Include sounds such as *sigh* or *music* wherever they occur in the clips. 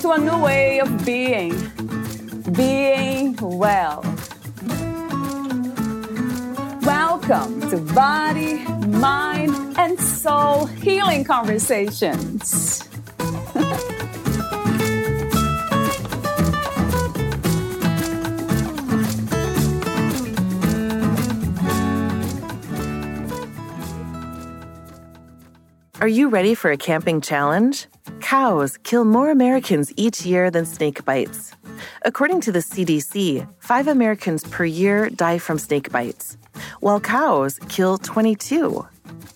to a new way of being, being well. Welcome to Body, Mind, and Soul Healing Conversations. Are you ready for a camping challenge? Cows kill more Americans each year than snake bites. According to the CDC, five Americans per year die from snake bites, while cows kill 22.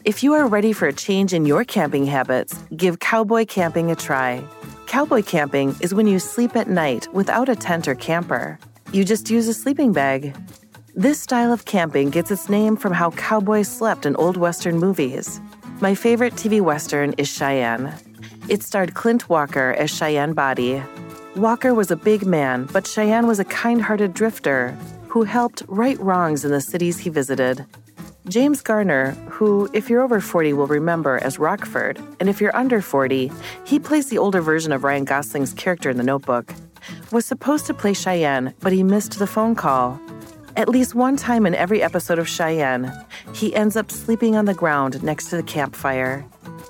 If you are ready for a change in your camping habits, give cowboy camping a try. Cowboy camping is when you sleep at night without a tent or camper. You just use a sleeping bag. This style of camping gets its name from how cowboys slept in old Western movies. My favorite TV Western is Cheyenne. It starred Clint Walker as Cheyenne Body. Walker was a big man, but Cheyenne was a kind hearted drifter who helped right wrongs in the cities he visited. James Garner, who, if you're over 40, will remember as Rockford, and if you're under 40, he plays the older version of Ryan Gosling's character in The Notebook, was supposed to play Cheyenne, but he missed the phone call. At least one time in every episode of Cheyenne, he ends up sleeping on the ground next to the campfire.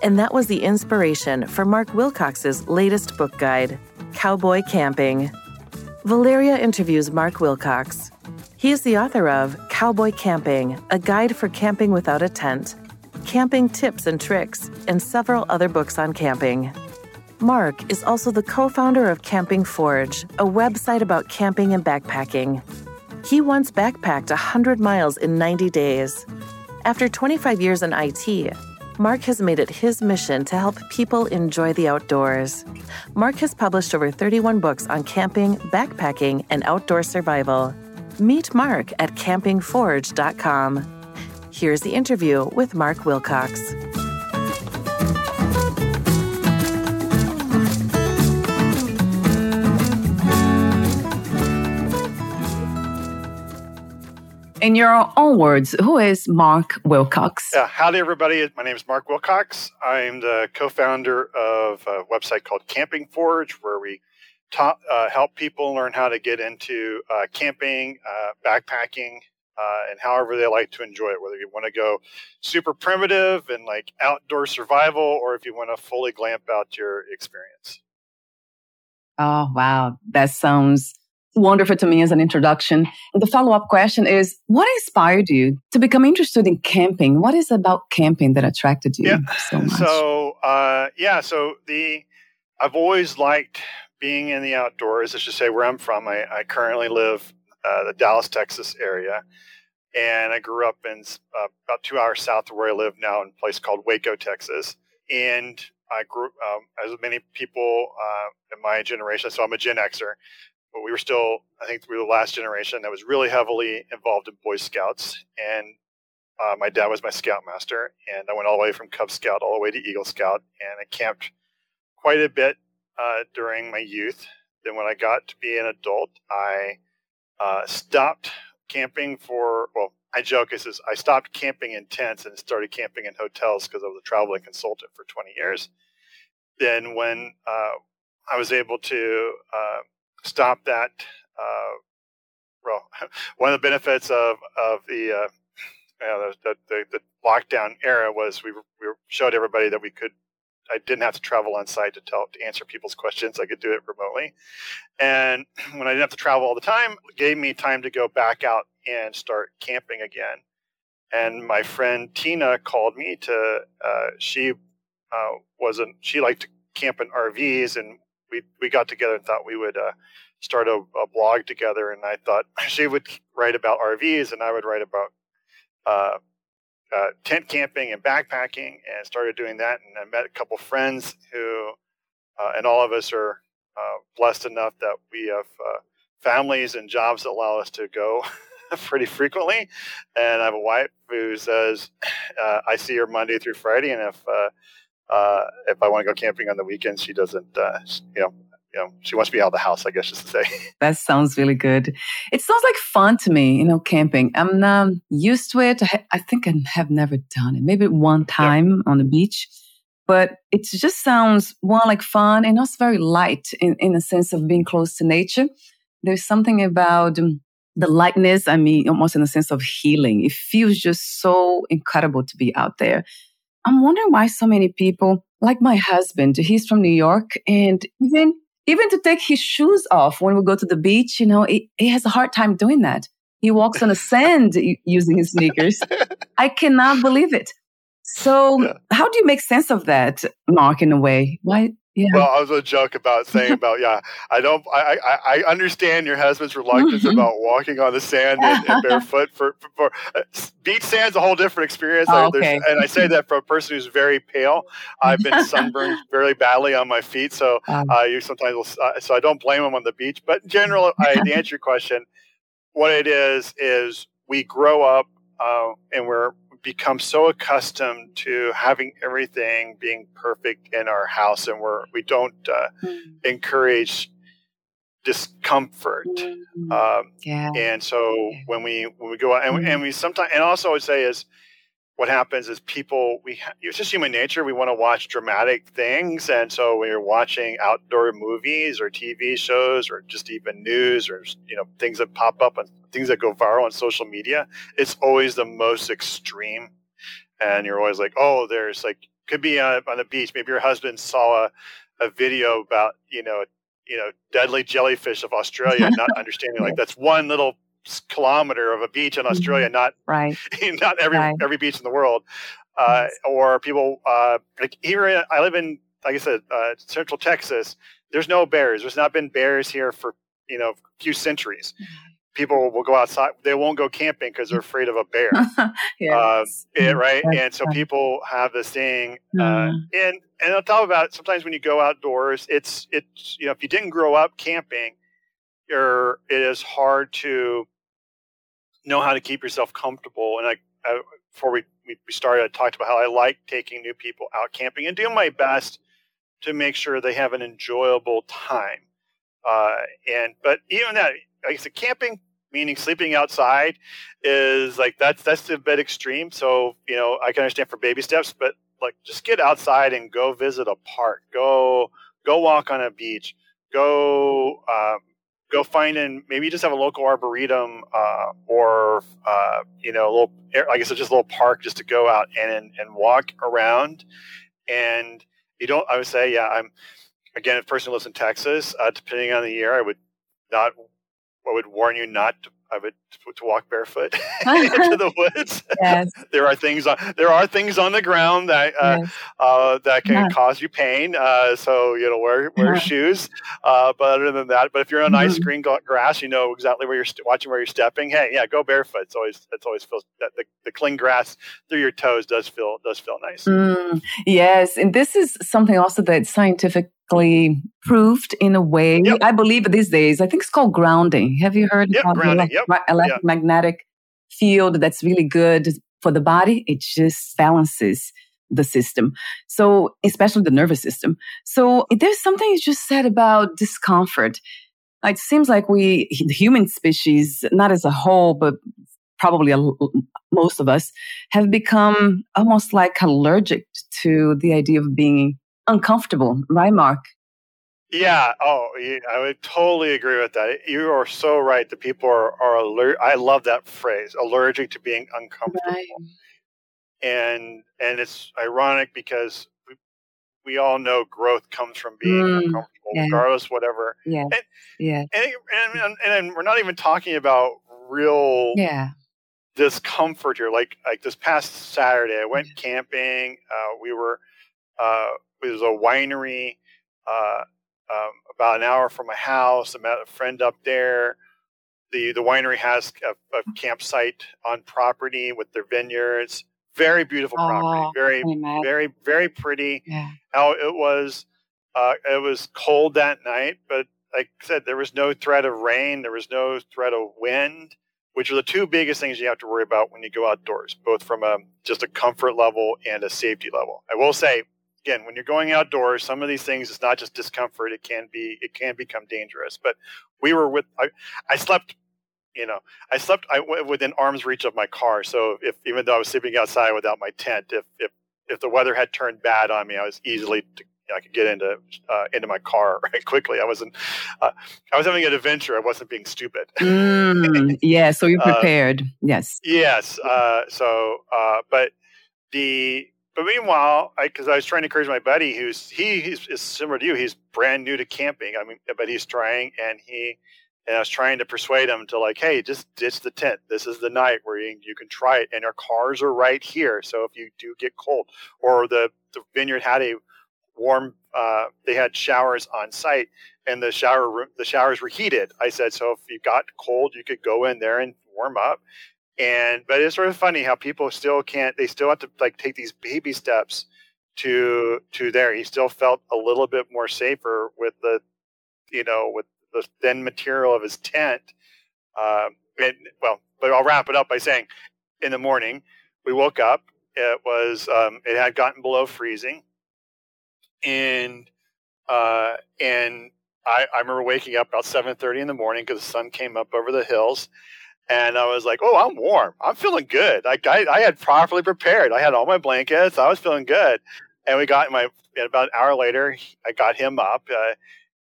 And that was the inspiration for Mark Wilcox's latest book guide, Cowboy Camping. Valeria interviews Mark Wilcox. He is the author of Cowboy Camping, a guide for camping without a tent, camping tips and tricks, and several other books on camping. Mark is also the co founder of Camping Forge, a website about camping and backpacking. He once backpacked 100 miles in 90 days. After 25 years in IT, Mark has made it his mission to help people enjoy the outdoors. Mark has published over 31 books on camping, backpacking, and outdoor survival. Meet Mark at campingforge.com. Here's the interview with Mark Wilcox. In your own words, who is Mark Wilcox? Yeah, howdy, everybody. My name is Mark Wilcox. I'm the co founder of a website called Camping Forge, where we ta- uh, help people learn how to get into uh, camping, uh, backpacking, uh, and however they like to enjoy it, whether you want to go super primitive and like outdoor survival, or if you want to fully glamp out your experience. Oh, wow. That sounds wonderful to me as an introduction. The follow up question is What inspired you to become interested in camping? What is about camping that attracted you yeah. so much? So, uh, yeah, so the I've always liked being in the outdoors. Let's just say where I'm from. I, I currently live uh, the Dallas, Texas area, and I grew up in uh, about two hours south of where I live now in a place called Waco, Texas. And I grew, um, as many people uh, in my generation, so I'm a Gen Xer, but we were still, I think, we were the last generation that was really heavily involved in Boy Scouts. And uh, my dad was my scoutmaster, and I went all the way from Cub Scout all the way to Eagle Scout, and I camped quite a bit uh, during my youth. Then, when I got to be an adult, I uh, stopped camping for, well, I joke, I says I stopped camping in tents and started camping in hotels because I was a traveling consultant for 20 years. Then, when uh, I was able to uh, stop that. Uh, well, *laughs* one of the benefits of of the, uh, you know, the, the, the lockdown era was we we showed everybody that we could. I didn't have to travel on site to tell to answer people's questions. I could do it remotely, and *clears throat* when I didn't have to travel all the time, gave me time to go back out and start camping again. And my friend Tina called me to. Uh, she uh, wasn't. She liked to camp in RVs, and we we got together and thought we would uh, start a, a, blog together. And I thought *laughs* she would write about RVs, and I would write about uh, uh, tent camping and backpacking, and started doing that. And I met a couple friends who, uh, and all of us are uh, blessed enough that we have uh, families and jobs that allow us to go *laughs* pretty frequently. And I have a wife who says, I see her Monday through Friday. And if, uh, if I want to go camping on the weekends, she doesn't, uh, you know, you know, she wants to be out of the house, I guess, just to say. *laughs* That sounds really good. It sounds like fun to me, you know, camping. I'm um, used to it. I think I have never done it. Maybe one time yeah. on the beach but it just sounds one like fun and also very light in, in a sense of being close to nature. There's something about um, the lightness, I mean, almost in a sense of healing. It feels just so incredible to be out there. I'm wondering why so many people, like my husband, he's from New York, and even even to take his shoes off when we go to the beach, you know, he, he has a hard time doing that. He walks on the sand using his sneakers. *laughs* I cannot believe it. So, yeah. how do you make sense of that, Mark? In a way, why? Yeah. Well, I was a joke about saying *laughs* about yeah. I don't. I I, I understand your husband's reluctance mm-hmm. about walking on the sand and, and barefoot. For, for, for uh, beach sand's a whole different experience. Oh, okay. and I say that for a person who's very pale. I've been sunburned *laughs* very badly on my feet, so um, uh, you sometimes will, uh, so I don't blame him on the beach. But in general, I, to answer your question, what it is is we grow up uh, and we're become so accustomed to having everything being perfect in our house, and we're we don't uh, mm. encourage discomfort. Mm. Um, yeah. And so yeah. when we when we go out, and, mm. and we sometimes, and also I would say is what happens is people we it's just human nature we want to watch dramatic things and so when you're watching outdoor movies or tv shows or just even news or you know things that pop up and things that go viral on social media. It's always the most extreme. And you're always like oh there's like could be on, on the beach. Maybe your husband saw a, a video about you know you know deadly jellyfish of australia not *laughs* understanding like that's one little kilometer of a beach in Australia, mm-hmm. not *laughs* right, not every right. every beach in the world. Uh, or people uh, like here. I live in, like I said, uh, Central Texas. There's no bears. There's not been bears here for you know a few centuries. Mm-hmm. People will go outside. They won't go camping because they're afraid of a bear. *laughs* yes. it, um, right, That's and so right. people have this thing. Mm. and and on top of that, sometimes when you go outdoors, it's it's you know if you didn't grow up camping, you're it is hard to know how to keep yourself comfortable. And I, I before we, we started, I talked about how I like taking new people out camping and doing my best to make sure they have an enjoyable time. Uh, and but even that, like I said, camping meaning sleeping outside is like that's that's a bit extreme. So you know I can understand for baby steps, but like just get outside and go visit a park, go go walk on a beach, go um, go find and maybe just have a local arboretum uh, or uh, you know a little like I said just a little park just to go out and and walk around. And you don't I would say yeah I'm again a person who lives in Texas uh, depending on the year I would not I would warn you not to I would to walk barefoot *laughs* *laughs* into the woods. *laughs* Yes. there are things on there are things on the ground that uh, yes. uh, that can yeah. cause you pain. Uh, so you know wear wear yeah. shoes. Uh, but other than that, but if you're on mm-hmm. nice green grass, you know exactly where you're st- watching where you're stepping. Hey, yeah, go barefoot. It's always it's always feels that the, the clean grass through your toes does feel does feel nice. Mm, yes, and this is something also that scientific proved in a way. Yep. I believe these days. I think it's called grounding. Have you heard yep, about grounding, yep. electromagnetic yep. field that's really good for the body? It just balances the system. So, especially the nervous system. So, there's something you just said about discomfort. It seems like we, the human species, not as a whole, but probably a, most of us, have become almost like allergic to the idea of being uncomfortable, right, Mark? Yeah. Oh, I would totally agree with that. You are so right. The people are, are alert. I love that phrase, allergic to being uncomfortable. Right. And and it's ironic because we, we all know growth comes from being mm, uncomfortable, yeah. regardless, whatever. Yeah. And, yeah. And, and, and, and we're not even talking about real yeah discomfort here. Like like this past Saturday, I went camping. Uh, we were uh, was a winery uh, um, about an hour from my house. I met a friend up there. The, the winery has a, a campsite on property with their vineyards. Very beautiful property. Very, very, very pretty. Yeah. How it was Uh, it was cold that night, but like I said, there was no threat of rain. There was no threat of wind, which are the two biggest things you have to worry about when you go outdoors, both from a, just a comfort level and a safety level. I will say, again, when you're going outdoors, some of these things it's not just discomfort; it can be it can become dangerous. But we were with I, I slept you know, I slept I within arm's reach of my car. So if even though I was sleeping outside without my tent, if if if the weather had turned bad on me, I was easily to, I could get into uh, into my car *laughs* right quickly. I wasn't uh, I was having an adventure. I wasn't being stupid. mm, *laughs* yeah, so you're uh, prepared. Uh, yes. Yes. Uh, so, uh, but the but meanwhile, because I, I, was trying to encourage my buddy, who's he he's, is similar to you. He's brand new to camping. I mean, but he's trying, and he and I was trying to persuade him to like, hey, just ditch the tent. This is the night where you, you can try it, and our cars are right here. So if you do get cold, or the the vineyard had a warm, uh, they had showers on site, and the shower the showers were heated. I said, so if you got cold, you could go in there and warm up. And but it's sort of funny how people still can't. They still have to like take these baby steps to to there. He still felt a little bit more safer with the, you know, with the thin material of his tent. Uh, and well, but I'll wrap it up by saying, in the morning we woke up. It was um, it had gotten below freezing, and uh, and I, I remember waking up about seven thirty in the morning because the sun came up over the hills, and I was like, "Oh, I'm warm. I'm feeling good. Like I, I had properly prepared. I had all my blankets. I was feeling good." And we got my about an hour later. I got him up, uh,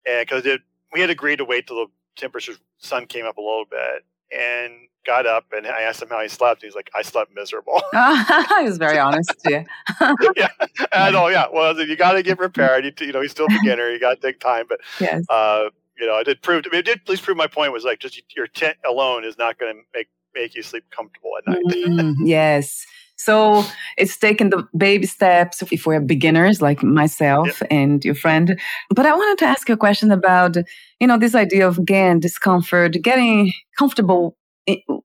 and because we had agreed to wait till the temperature sun came up a little bit and got up and I asked him how he slept. He's like, I slept miserable. *laughs* he was very honest *laughs* yeah. yeah. I know. Yeah. Well, you got to get prepared. You, you know, he's still a *laughs* beginner. You got to take time, but, yes. uh, you know, it did prove, I mean, it did at least prove my point was like, just your tent alone is not going to make, make you sleep comfortable at night. mm, *laughs* yes. So it's taken the baby steps if we're beginners like myself and your friend. But I wanted to ask you a question about, you know, this idea of again, discomfort, getting comfortable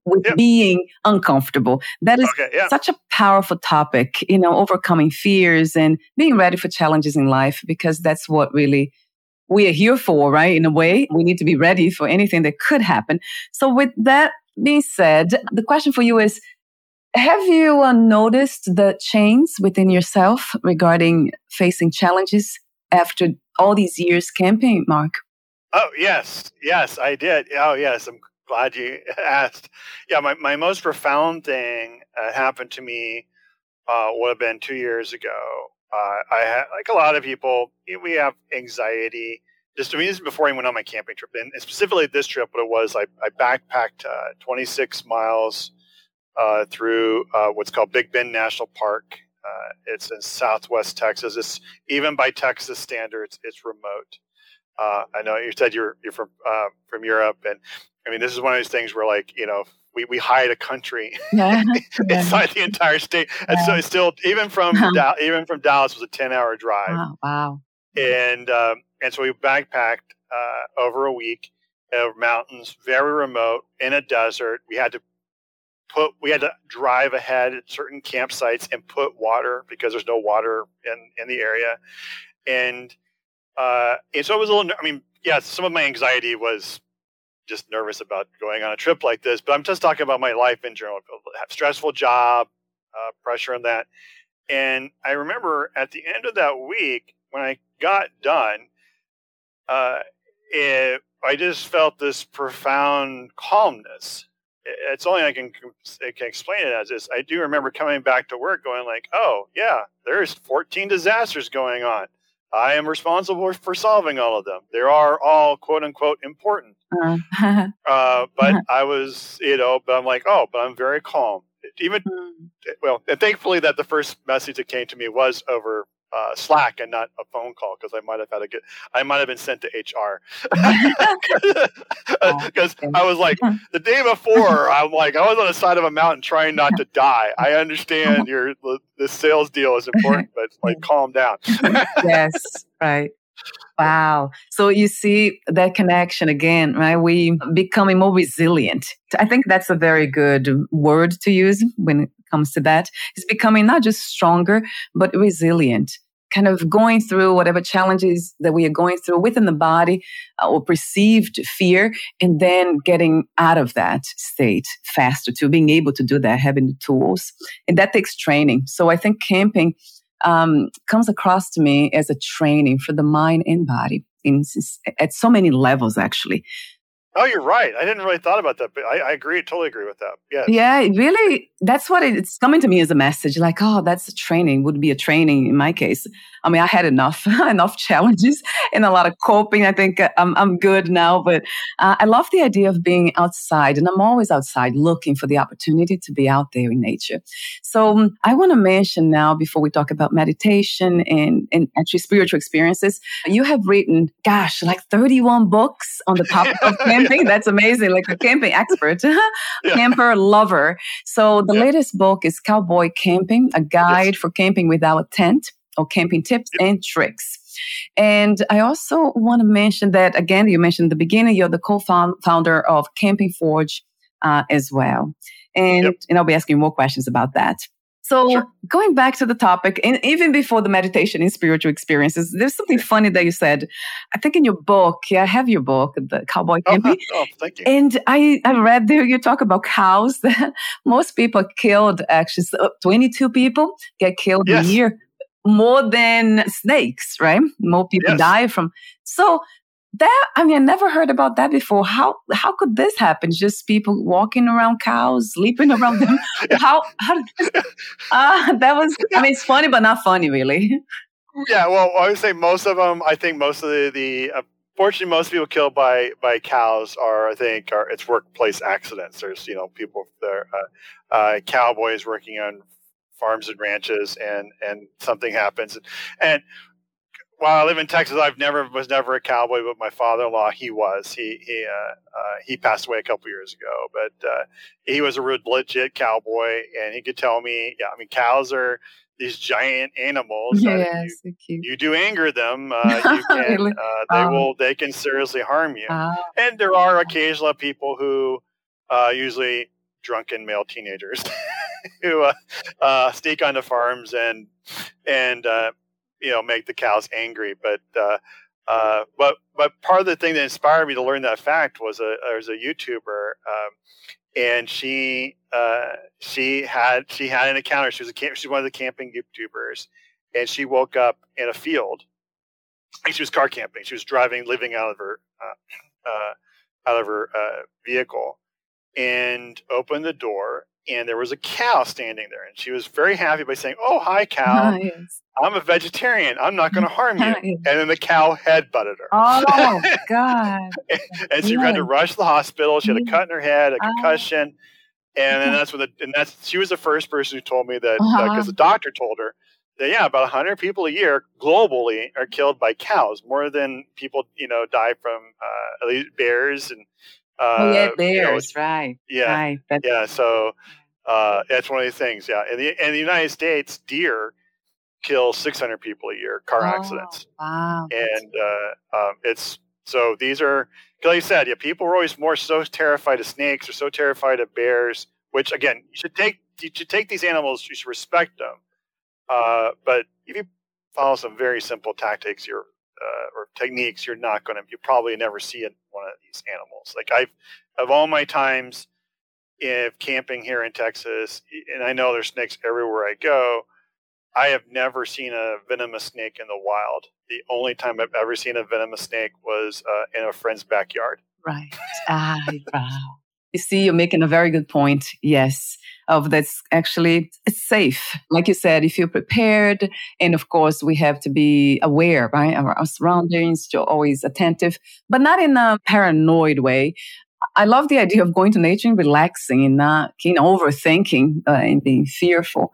with being uncomfortable. That is okay, yeah. such a powerful topic, you know, overcoming fears and being ready for challenges in life because that's what really we are here for, right? In a way, we need to be ready for anything that could happen. So with that being said, the question for you is, have you uh, noticed the change within yourself regarding facing challenges after all these years camping, Mark? Oh, yes. Yes, I did. Oh, yes. I'm glad you *laughs* asked. Yeah, my, my most profound thing uh, happened to me uh, would have been two years ago. Uh, I had, like a lot of people, we have anxiety. Just I mean, this is before I went on my camping trip, and specifically this trip, what it was, I, I backpacked uh, 26 miles uh, through uh, what's called Big Bend National Park. Uh, it's in Southwest Texas. It's even by Texas standards, it's remote. Uh, I know you said you're you're from from Europe, and I mean this is one of those things where like you know we, we hide a country *laughs* yeah. *laughs* inside the entire state, and yeah. so it's still even from da- even from Dallas was a ten hour drive. Wow! wow. And um, and so we backpacked uh, over a week, of mountains, very remote, in a desert. We had to put we had to drive ahead at certain campsites and put water because there's no water in in the area and uh and so it was a little i mean yeah some of my anxiety was just nervous about going on a trip like this but i'm just talking about my life in general stressful job uh, pressure on that and i remember at the end of that week when i got done uh it, i just felt this profound calmness it's only I can I can explain it as is. I do remember coming back to work, going like, "Oh yeah, there's 14 disasters going on. I am responsible for solving all of them. They are all quote unquote important." Uh-huh. *laughs* uh, *laughs* but I was, you know, but I'm like, "Oh, but I'm very calm." Even hmm. well, and thankfully that the first message that came to me was over uh, Slack and not a phone call because I might have had a good, I might have been sent to HR because *laughs* I was like the day before I'm like I was on the side of a mountain trying not to die. I understand your the sales deal is important, but like calm down. yes, right. Wow. So you see that connection again, right? We becoming more resilient. I think that's a very good word to use when it comes to that. It's becoming not just stronger, but resilient kind of going through whatever challenges that we are going through within the body uh, or perceived fear, and then getting out of that state faster to being able to do that, having the tools. And that takes training. So I think camping um, comes across to me as a training for the mind and body in, at so many levels, actually. Oh, you're right. I didn't really thought about that, but I, I agree. Totally agree with that. Yeah. Yeah, really. That's what it's coming to me as a message. Like, oh, that's a training. Would be a training in my case. I mean, I had enough, *laughs* enough challenges and a lot of coping. I think I'm, I'm good now, but uh, I love the idea of being outside, and I'm always outside looking for the opportunity to be out there in nature. So um, I want to mention now, before we talk about meditation and, and actually spiritual experiences, you have written, gosh, like 31 books on the topic of *laughs* camping. That's amazing. Like a camping expert, *laughs* camper lover. So the latest book is Cowboy Camping, a guide yes. for camping without a tent or camping tips and tricks. And I also want to mention that again, you mentioned the beginning, you're the co-founder of Camping Forge uh, as well. And, yep. and I'll be asking more questions about that. So sure. going back to the topic, and even before the meditation and spiritual experiences, there's something funny that you said. I think in your book, yeah, I have your book, The Cowboy oh, Camping. Oh, oh, thank you. And I, I read there you talk about cows that *laughs* most people killed, actually, 22 people get killed yes. a year more than snakes, right? More people yes. die from. So that I mean, I never heard about that before. How how could this happen? Just people walking around cows, sleeping around them. *laughs* how how did this, uh, *laughs* that was? I mean, it's funny, but not funny, really. Yeah, well, I would say most of them. I think most of the the. Uh, fortunately, most people killed by by cows are, I think, are it's workplace accidents. There's, you know, people there, uh, uh, cowboys working on farms and ranches, and and something happens, and, and while I live in Texas, I've never was never a cowboy, but my father-in-law he was. He he uh, uh, he passed away a couple years ago, but uh, he was a real legit cowboy, and he could tell me, yeah, I mean, cows are these giant animals. Yes, you, you, do anger them, *laughs* uh, you can. Uh, they will they can seriously harm you. Uh, and there are occasional people who, usually drunken male teenagers *laughs* who uh, uh, sneak onto farms and and uh, you know make the cows angry. But uh, uh, but but part of the thing that inspired me to learn that fact was a was a YouTuber, um, and she uh, she had she had an encounter. She was a camp, one of the camping YouTubers, and she woke up in a field. And she was car camping. She was driving, living out of her out of her vehicle and opened the door and there was a cow standing there and she was very happy by saying oh hi cow. Yes. i'm a vegetarian. I'm not going to harm you. And then the cow head butted her. Oh *laughs* god. And she had to rush to the hospital. She had a cut in her head a oh. concussion. And then that's when the and that's she was the first person who told me that because uh-huh. uh, the doctor told her that yeah about 100 people a year globally are killed by cows more than people you know die from uh, bears and uh, oh yeah, bears, you know, right? Yeah, right. That's, yeah. So uh, that's one of the things. Yeah, in the in the United States, deer kill 600 people a year, car oh, accidents. Wow. And uh, um, it's so these are like you said, yeah, people were always more so terrified of snakes or so terrified of bears. Which again, you should take you should take these animals. You should respect them. Uh, but if you follow some very simple tactics, you're uh, or techniques, you're not going to. You probably never see one of these animals. Like I've of all my times if camping here in Texas, and I know there's snakes everywhere I go. I have never seen a venomous snake in the wild. The only time I've ever seen a venomous snake was uh, in a friend's backyard. Right. Ah, wow. You see, you're making a very good point. Yes of that's actually safe. Like you said, if you're prepared, and of course we have to be aware, right, of our surroundings, you're always attentive, but not in a paranoid way. I love the idea of going to nature and relaxing and not you know, overthinking uh, and being fearful.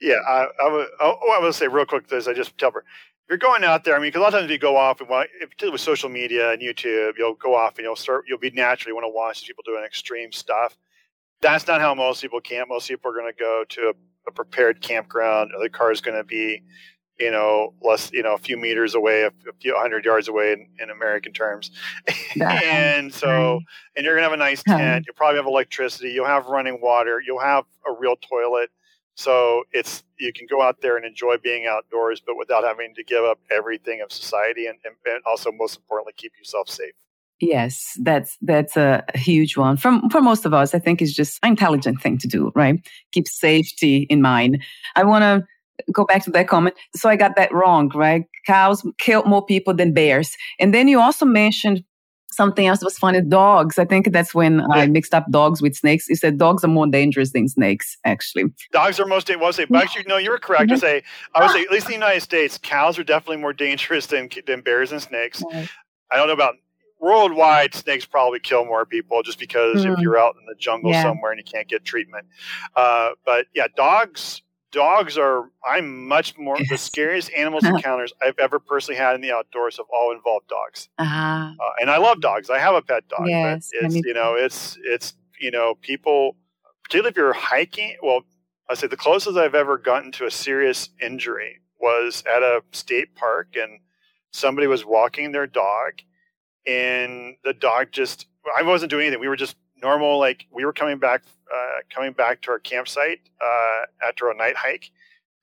Yeah, I, I would. Oh, I will say real quick this. I just tell her you're going out there. I mean, because a lot of times you go off and particularly with social media and YouTube, you'll go off and you'll start. You'll be naturally want to watch people doing extreme stuff that's not how most people camp. Most people are going to go to a, a prepared campground. The car is going to be, you know, less, you know, a few meters away, a, a few hundred yards away in, in American terms. *laughs* and so, and you're going to have a nice tent. You'll probably have electricity. You'll have running water. You'll have a real toilet. So it's you can go out there and enjoy being outdoors, but without having to give up everything of society, and, and, and also most importantly, keep yourself safe. Yes, that's that's a huge one. For for most of us, I think it's just an intelligent thing to do, right? Keep safety in mind. I want to go back to that comment. So I got that wrong, right? Cows kill more people than bears. And then you also mentioned something else that was funny dogs. I think that's when yeah. I mixed up dogs with snakes. You said dogs are more dangerous than snakes, actually. Dogs are most dangerous. Well, but actually, no, you're correct to mm-hmm. say, I would say, at least in the United States, cows are definitely more dangerous than, than bears and snakes. Right. I don't know about worldwide snakes probably kill more people just because mm. if you're out in the jungle yeah. somewhere and you can't get treatment uh, but yeah dogs dogs are i'm much more yes. the scariest animals encounters i've ever personally had in the outdoors have all involved dogs uh-huh. uh, and i love dogs i have a pet dog yes, but it's you know it's it's you know people particularly if you're hiking well i say the closest i've ever gotten to a serious injury was at a state park and somebody was walking their dog and the dog just i wasn't doing anything we were just normal like we were coming back uh, coming back to our campsite uh, after a night hike,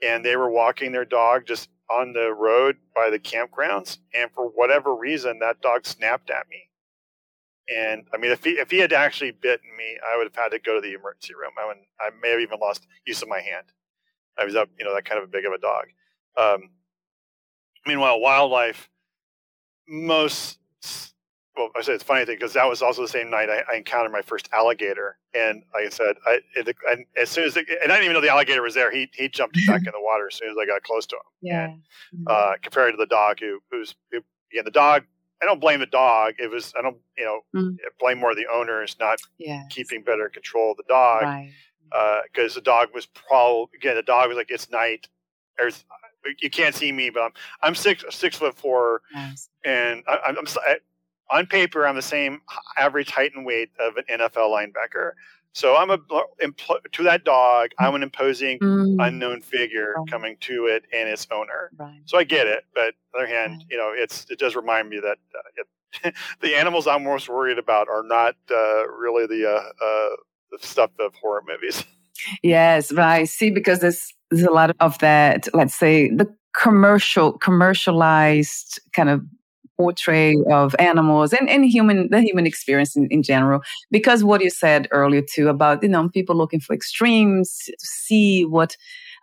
and they were walking their dog just on the road by the campgrounds, and for whatever reason, that dog snapped at me. And I mean, if he if he had actually bitten me, I would have had to go to the emergency room. I would, I may have even lost use of my hand. I was up, you know, that kind of a big of a dog. Um, meanwhile, wildlife, most well, I said it's funny thing because that was also the same night I, I, encountered my first alligator, and like I said, I it, and as soon as it, and I didn't even know the alligator was there. He he jumped back *laughs* in the water as soon as I got close to him. Yeah. And, mm-hmm. uh, compared to the dog who who's who, again the dog. I don't blame the dog. It was I don't you know mm. blame more the owners not yes. keeping better control of the dog because uh, the dog was probably again the dog was like it's night. There's, you can't see me, but I'm I'm six six foot four, yes. and I, I'm, I'm on paper, I'm the same average height and weight of an NFL linebacker. So I'm a to that dog. I'm an imposing mm. unknown figure right. coming to it and its owner. Right. So I get it, but on the other hand, right. you know, it's it does remind me that uh, it, *laughs* the animals I'm most worried about are not uh, really the uh, uh, the stuff of horror movies. Yes, right. See, because there's there's a lot of that. Let's say the commercial commercialized kind of portray of animals and, and human the human experience in, in general because what you said earlier too about you know people looking for extremes to see what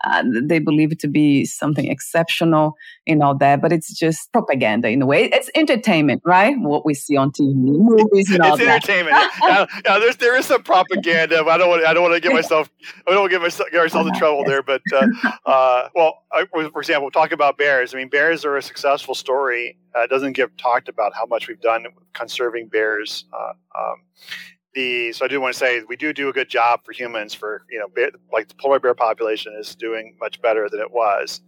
uh, they believe it to be something exceptional and all that, but it's just propaganda in a way. It's entertainment, right? What we see on TV, movies, and *laughs* all it's that. entertainment. yeah, yeah, there's there is some propaganda. I don't want I don't want to get myself I don't want to get myself get ourselves in *laughs* trouble there. But uh, uh, well, I, for example, talk about bears. I mean, bears are a successful story. Uh, it doesn't get talked about how much we've done conserving bears. Uh, um, the so I do want to say we do do a good job for humans for you know bear, like the polar bear population is doing much better than it was.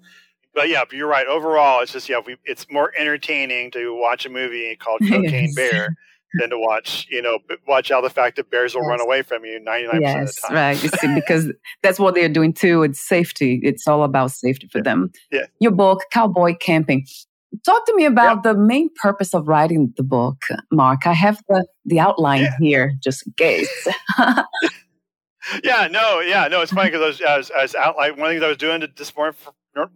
But yeah, but you're right. Overall, it's just yeah, we, it's more entertaining to watch a movie called *laughs* Cocaine yes. Bear than to watch you know watch out the fact that bears will yes. run away from you 99 yes, of the time. right. See, because that's what they're doing too. It's safety. It's all about safety for yeah. them. Yeah. Your book, Cowboy Camping. Talk to me about the main purpose of writing the book, Mark. I have the, the outline yeah. here just in case. *laughs* yeah, no, yeah, no. It's funny because I was, I was, outlining one of the things I was doing this morning,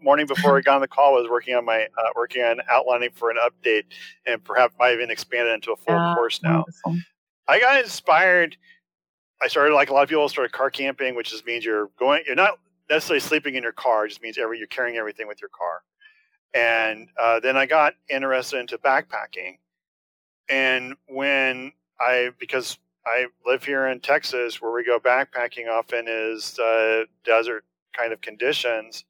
morning before I got on the call was working on my uh, working on outlining for an update, and perhaps might even expand it into a full uh, course now. Wonderful. I got inspired. I started like a lot of people started car camping, which just means you're going. You're not necessarily sleeping in your car. It just means every you're carrying everything with your car. And uh, then I got interested into backpacking. And when I, because I live here in Texas, where we go backpacking often is uh, desert kind of conditions.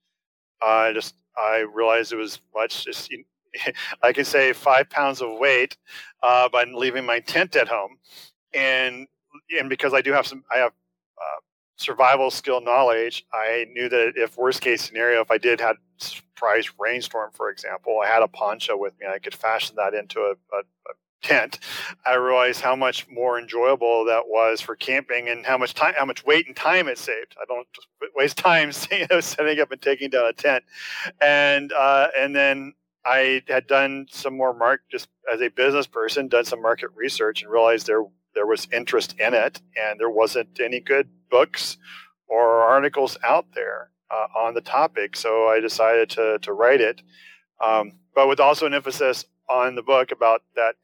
I just I realized it was much. Just, *laughs* I can save five pounds of weight uh, by leaving my tent at home, and and because I do have some, I have uh, survival skill knowledge, I knew that if worst case scenario, if I did had surprise rainstorm, for example, I had a poncho with me. I could fashion that into a, a, a tent. I realized how much more enjoyable that was for camping and how much time, how much weight and time it saved. I don't waste time *laughs* setting up and taking down a tent, and uh, and then I had done some more mark just as a business person, done some market research and realized there there was interest in it, and there wasn't any good books or articles out there uh, on the topic. So I decided to to write it, um, but with also an emphasis on the book about that.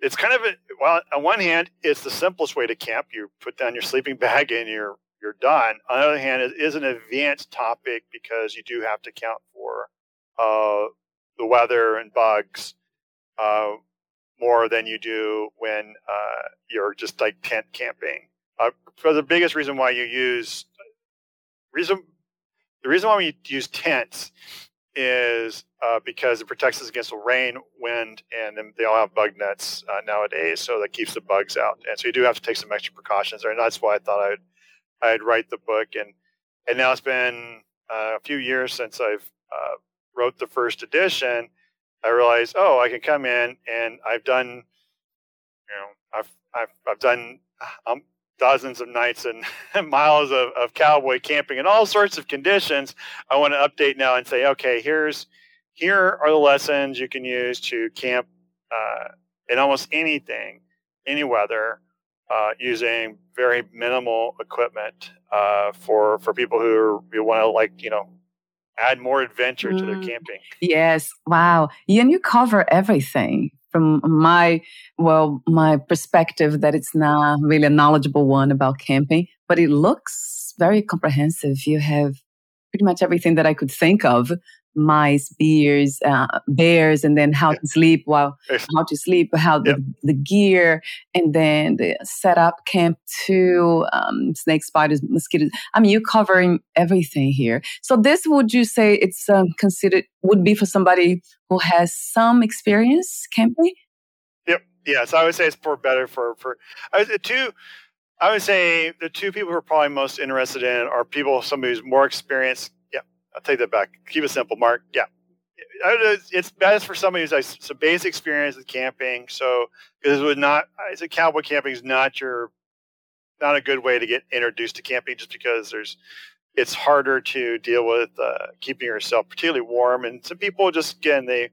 It's kind of a, well, on one hand, it's the simplest way to camp. You put down your sleeping *laughs* bag and you're you're done. On the other hand, it is an advanced topic because you do have to count for uh, the weather and bugs uh, more than you do when uh, you're just like tent camping. Uh, for the biggest reason why you use reason the reason why we use tents is uh, because it protects us against the rain, wind, and they all have bug nets uh, nowadays, so that keeps the bugs out. And so you do have to take some extra precautions there, and that's why I thought I'd I'd write the book. And and now it's been uh, a few years since I've uh, wrote the first edition, I realized, oh, I can come in and I've done, you know, I've I've I've done um, dozens of nights and *laughs* miles of, of cowboy camping in all sorts of conditions. I want to update now and say, okay, here's here are the lessons you can use to camp uh, in almost anything, any weather, uh, using very minimal equipment uh, for for people who, who want to like you know add more adventure mm. to their mm. camping. Yes. Wow. And you cover everything from my, well, my perspective that it's not really a knowledgeable one about camping, but it looks very comprehensive. You have pretty much everything that I could think of mice, bears, uh, bears, and then how to sleep while how to sleep, how the, yep. the gear, and then the setup, camp two, um, snake, spiders, mosquitoes. I mean, you're covering everything here. So this, would you say, it's um, considered would be for somebody who has some experience camping? Yep. Yes, I would say it's for better for for I would, two. I would say the two people who are probably most interested in are people somebody who's more experienced I'll take that back. Keep it simple, Mark. Yeah. It's best for somebody who's like some basic experience with camping. So, because it would not, I said cowboy camping is not your, not a good way to get introduced to camping just because there's, it's harder to deal with uh, keeping yourself particularly warm. And some people just, again, they,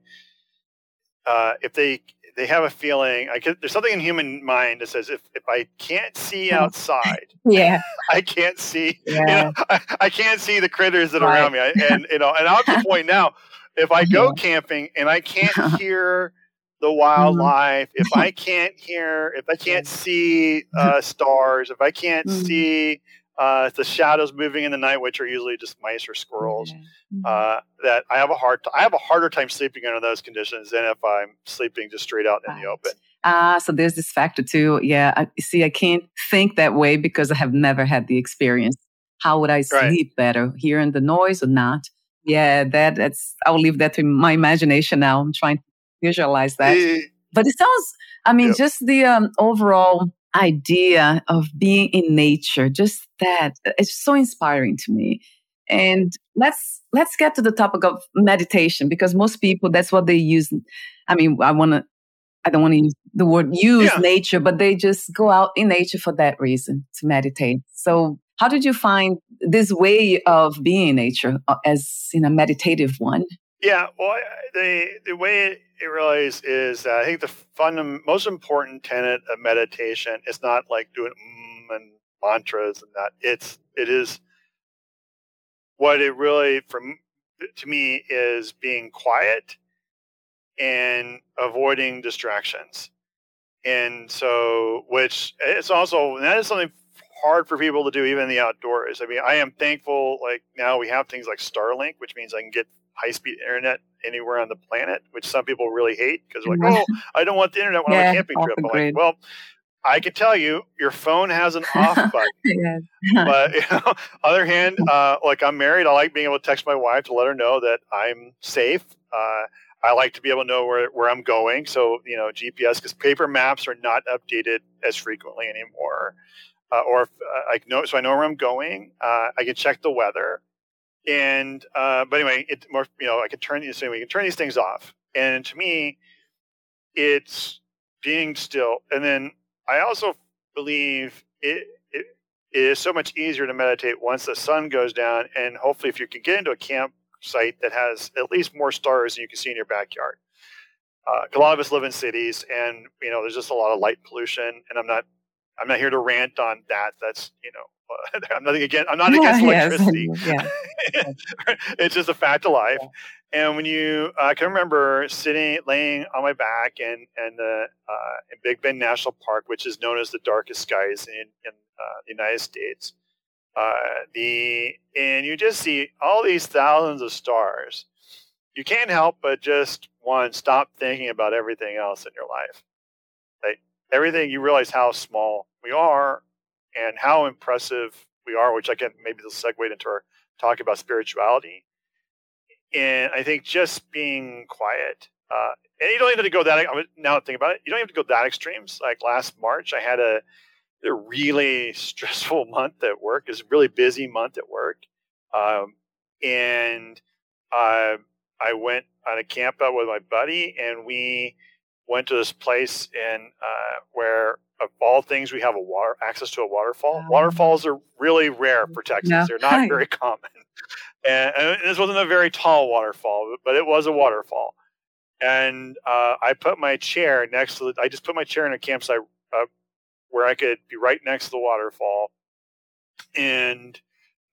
uh, if they they have a feeling. I there's something in human mind that says if, if I can't see *laughs* outside, yeah, *laughs* I can't see. *laughs* Yeah. You know, I, I, can't see the critters that are right. around me. I, and you know, and I'm at the point now. If I go camping and I can't hear the mm-hmm. wildlife, if I can't hear, if I can't see uh, stars, if I can't mm-hmm. see uh, the shadows moving in the night, which are usually just mice or squirrels. Mm-hmm. Uh, that I have a hard, t- I have a harder time sleeping under those conditions than if I'm sleeping just straight out in right. the open. Ah, uh, so there's this factor too. Yeah, I, see, I can't think that way because I have never had the experience. How would I sleep right. better, hearing the noise or not? Yeah, that that's. I'll leave that to my imagination now. I'm trying to visualize that. but it sounds. I mean, yep. just the um, overall idea of being in nature, just that it's so inspiring to me. And let's let's get to the topic of meditation because most people that's what they use. I mean, I want to I don't want to use the word use yeah. nature, but they just go out in nature for that reason to meditate. So, how did you find this way of being in nature uh, as in a meditative one? Yeah, well, the the way it really is is that I think the fun, most important tenet of meditation is not like doing mm and mantras and that. It's it is what it really from to me is being quiet and avoiding distractions. And so, which it's also that is something hard for people to do even in the outdoors. I mean, I am thankful like now we have things like Starlink, which means I can get high speed internet anywhere on the planet, which some people really hate because they're like, oh, I don't want the internet when yeah, I'm on a camping trip. I'm like, well, I can tell you, your phone has an *laughs* off button. yes. *laughs* but you know, *laughs* other hand, uh, like I'm married, I like being able to text my wife to let her know that I'm safe. Uh, I like to be able to know where, where I'm going. So, you know, GPS, because paper maps are not updated as frequently anymore. Uh, or if, uh, I know, so I know where I'm going. Uh, I can check the weather and uh, but anyway, it more you know I can turn these we can turn these things off, and to me, it's being still. And then I also believe it, it, it is so much easier to meditate once the sun goes down, and hopefully, if you can get into a campsite that has at least more stars than you can see in your backyard. Uh, a lot of us live in cities, and you know there's just a lot of light pollution, and I'm not I'm not here to rant on that. That's you know *laughs* I'm nothing against. I'm not yeah, against *laughs* electricity. Yes, *laughs* yeah. it's just a fact of life. Yeah. And when you, uh, I can remember sitting, laying on my back in, in the uh, in Big Bend National Park, which is known as the darkest skies in, in uh, the United States. Uh, the and you just see all these thousands of stars. You can't help but just one stop thinking about everything else in your life. Everything, you realize how small we are and how impressive we are. Which I can maybe this segue into our talk about spirituality and I think just being quiet. Uh, and you don't even have to go that. Now think about it, you don't have to go that extremes. Like last March, I had a, a really *laughs* stressful month at work. It's a really busy month at work, um, and uh, I went on a camp out with my buddy, and we went to this place in uh, where of all things we have a water access to a waterfall. Um, Waterfalls are really rare for Texas. They're not *laughs* very common. *laughs* And, and, this wasn't a very tall waterfall, but it was a waterfall. And uh, I put my chair next to the, I just put my chair in a campsite uh, where I could be right next to the waterfall. And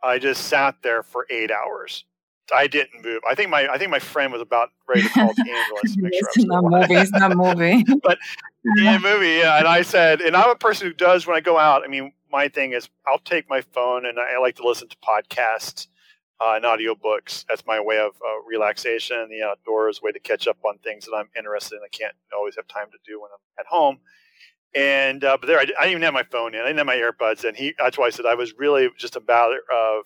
I just sat there for eight hours. I didn't move. I think my I think my friend was about ready to *laughs* call the ambulance to make sure it's not moving. It's not moving. *laughs* but *laughs* a movie, yeah. And I said, and I'm a person who does when I go out. I mean, my thing is I'll take my phone and I like to listen to podcasts uh, and audiobooks. That's my way of uh, relaxation in the outdoors, way to catch up on things that I'm interested in. I can't always have time to do when I'm at home. And uh, but there, I, I, didn't even have my phone in. I didn't have my earbuds, and he. That's why I said I was really just a matter of,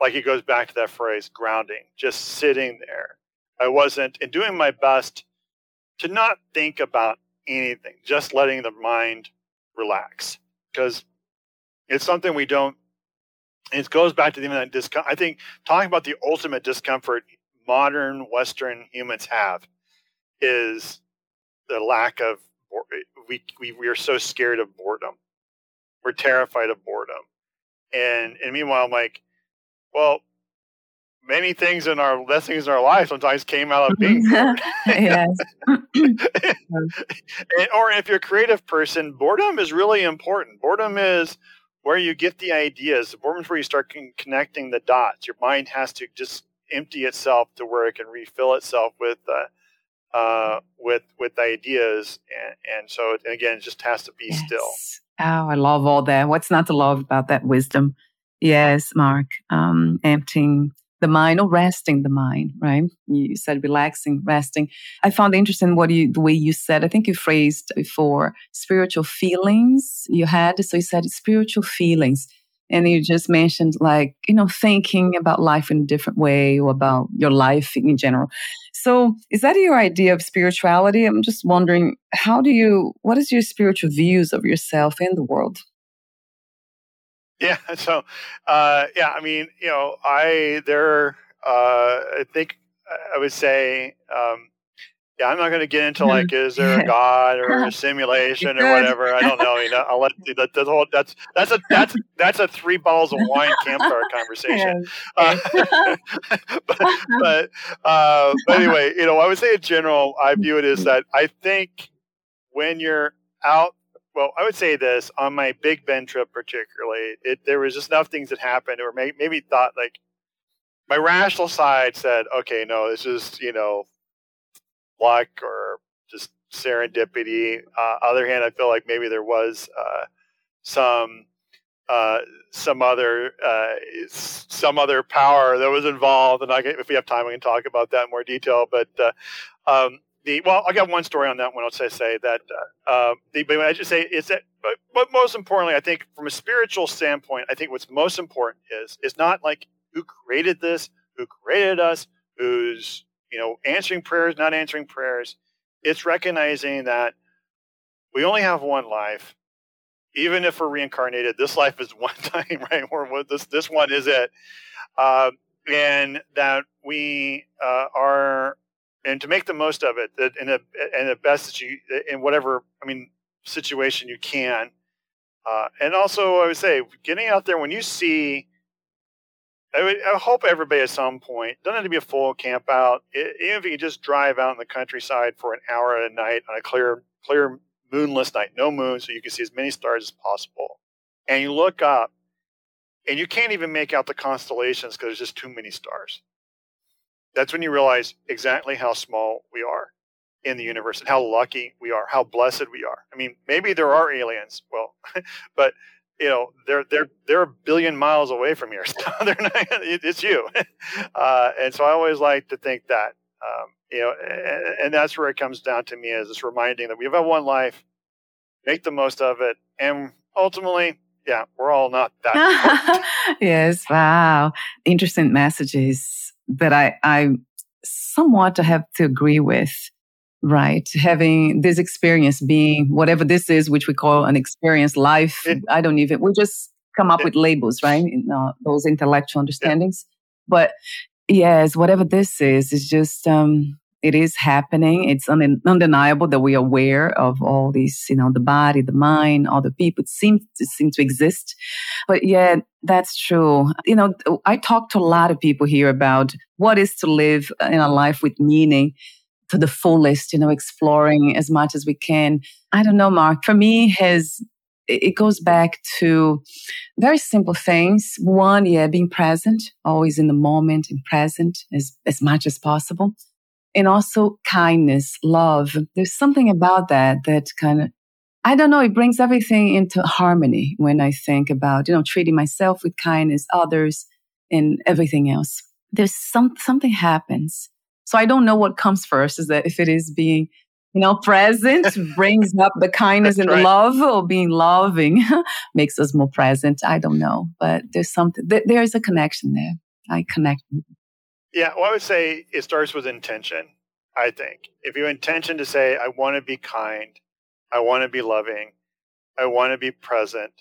like he goes back to that phrase, grounding, just sitting there. I wasn't and doing my best to not think about anything, just letting the mind relax, because it's something we don't it goes back to the that discomfort. I think talking about the ultimate discomfort modern Western humans have is the lack of we, we we are so scared of boredom. We're terrified of boredom, and and meanwhile, I'm like, well, many things in our best things in our life sometimes came out of being bored. *laughs* yes. *laughs* and, or if you're a creative person, boredom is really important. Boredom is where you get the ideas. Boredom is where you start con- connecting the dots. Your mind has to just empty itself to where it can refill itself with uh, uh, with with ideas, and and so and again, it just has to be yes. still. Oh, I love all that. What's not to love about that wisdom? Yes, Mark. Um, emptying the mind or resting the mind, right? You said relaxing, resting. I found interesting what you, the way you said, I think you phrased before spiritual feelings you had. So you said spiritual feelings. And you just mentioned like, you know, thinking about life in a different way or about your life in general. So is that your idea of spirituality? I'm just wondering, how do you, what is your spiritual views of yourself in the world? Yeah. *laughs* So, uh, yeah, I mean, you know, I there, uh, I think I would say, um, yeah, I'm not going to get into like, is there a God or a *laughs* simulation or whatever? I don't know. You know, I'll let that, the whole that's that's a that's *laughs* that's a three bottles of wine campfire conversation. Uh, but but uh, but anyway, you know, I would say in general, I view it as that I think when you're out well, I would say this on my Big Bend trip, particularly, it, there was just enough things that happened, or may, maybe thought like my rational side said, okay, no, this is you know luck or just serendipity. Uh, other hand, I feel like maybe there was uh, some uh, some other uh, some other power that was involved, and I can, if we have time, we can talk about that in more detail. But uh, um, the well, I got one story on that one. I'll say say that uh, uh, the but I just say is that but, but most importantly, I think from a spiritual standpoint, I think what's most important is is not like who created this, who created us, who's you know answering prayers, not answering prayers. It's recognizing that we only have one life. Even if we're reincarnated, this life is *laughs* one time, right? Or this this one is it, uh, and that we uh, are and to make the most of it in the and the best that you in whatever I mean situation you can. Uh, and also, I would say, getting out there when you see, I, would, I hope everybody at some point doesn't have to be a full camp out. It, even if you just drive out in the countryside for an hour at night on a clear, clear moonless night, no moon, so you can see as many stars as possible, and you look up and you can't even make out the constellations because there's just too many stars. That's when you realize exactly how small we are in the universe and how lucky we are, how blessed we are. I mean, maybe there are aliens, well, *laughs* but you know they're they're they're a billion miles away from here. *laughs* So they're not, it's you, *laughs* uh, and so I always like to think that um, you know, and, and, that's where it comes down to me is this reminding that we have one life, make the most of it, and ultimately, yeah, we're all not that. yes, wow, interesting messages that I I somewhat have to agree with right? Having this experience being whatever this is which we call an experience life it, i don't even we just come up it, with labels right? In, uh, those intellectual understandings. Yeah. but yes whatever this is is just um it is happening it's un- undeniable that we are aware of all these you know the body the mind all the people seem to seem to exist but yeah that's true you know i talk to a lot of people here about what is to live in a life with meaning to the fullest, you know, exploring as much as we can. I don't know, Mark. For me, has it goes back to very simple things. One, yeah, being present, always in the moment and present as, as much as possible. And also kindness, love. There's something about that that kind of, I don't know, it brings everything into harmony when I think about, you know, treating myself with kindness, others, and everything else. There's some, something happens so I don't know what comes first is that if it is being, you know, present *laughs* brings up the kindness and right. love or being loving *laughs* makes us more present. I don't know, but there's something, th- there's a connection there. I connect. Yeah. Well, I would say it starts with intention. I think if you intention to say, I want to be kind, I want to be loving, I want to be present,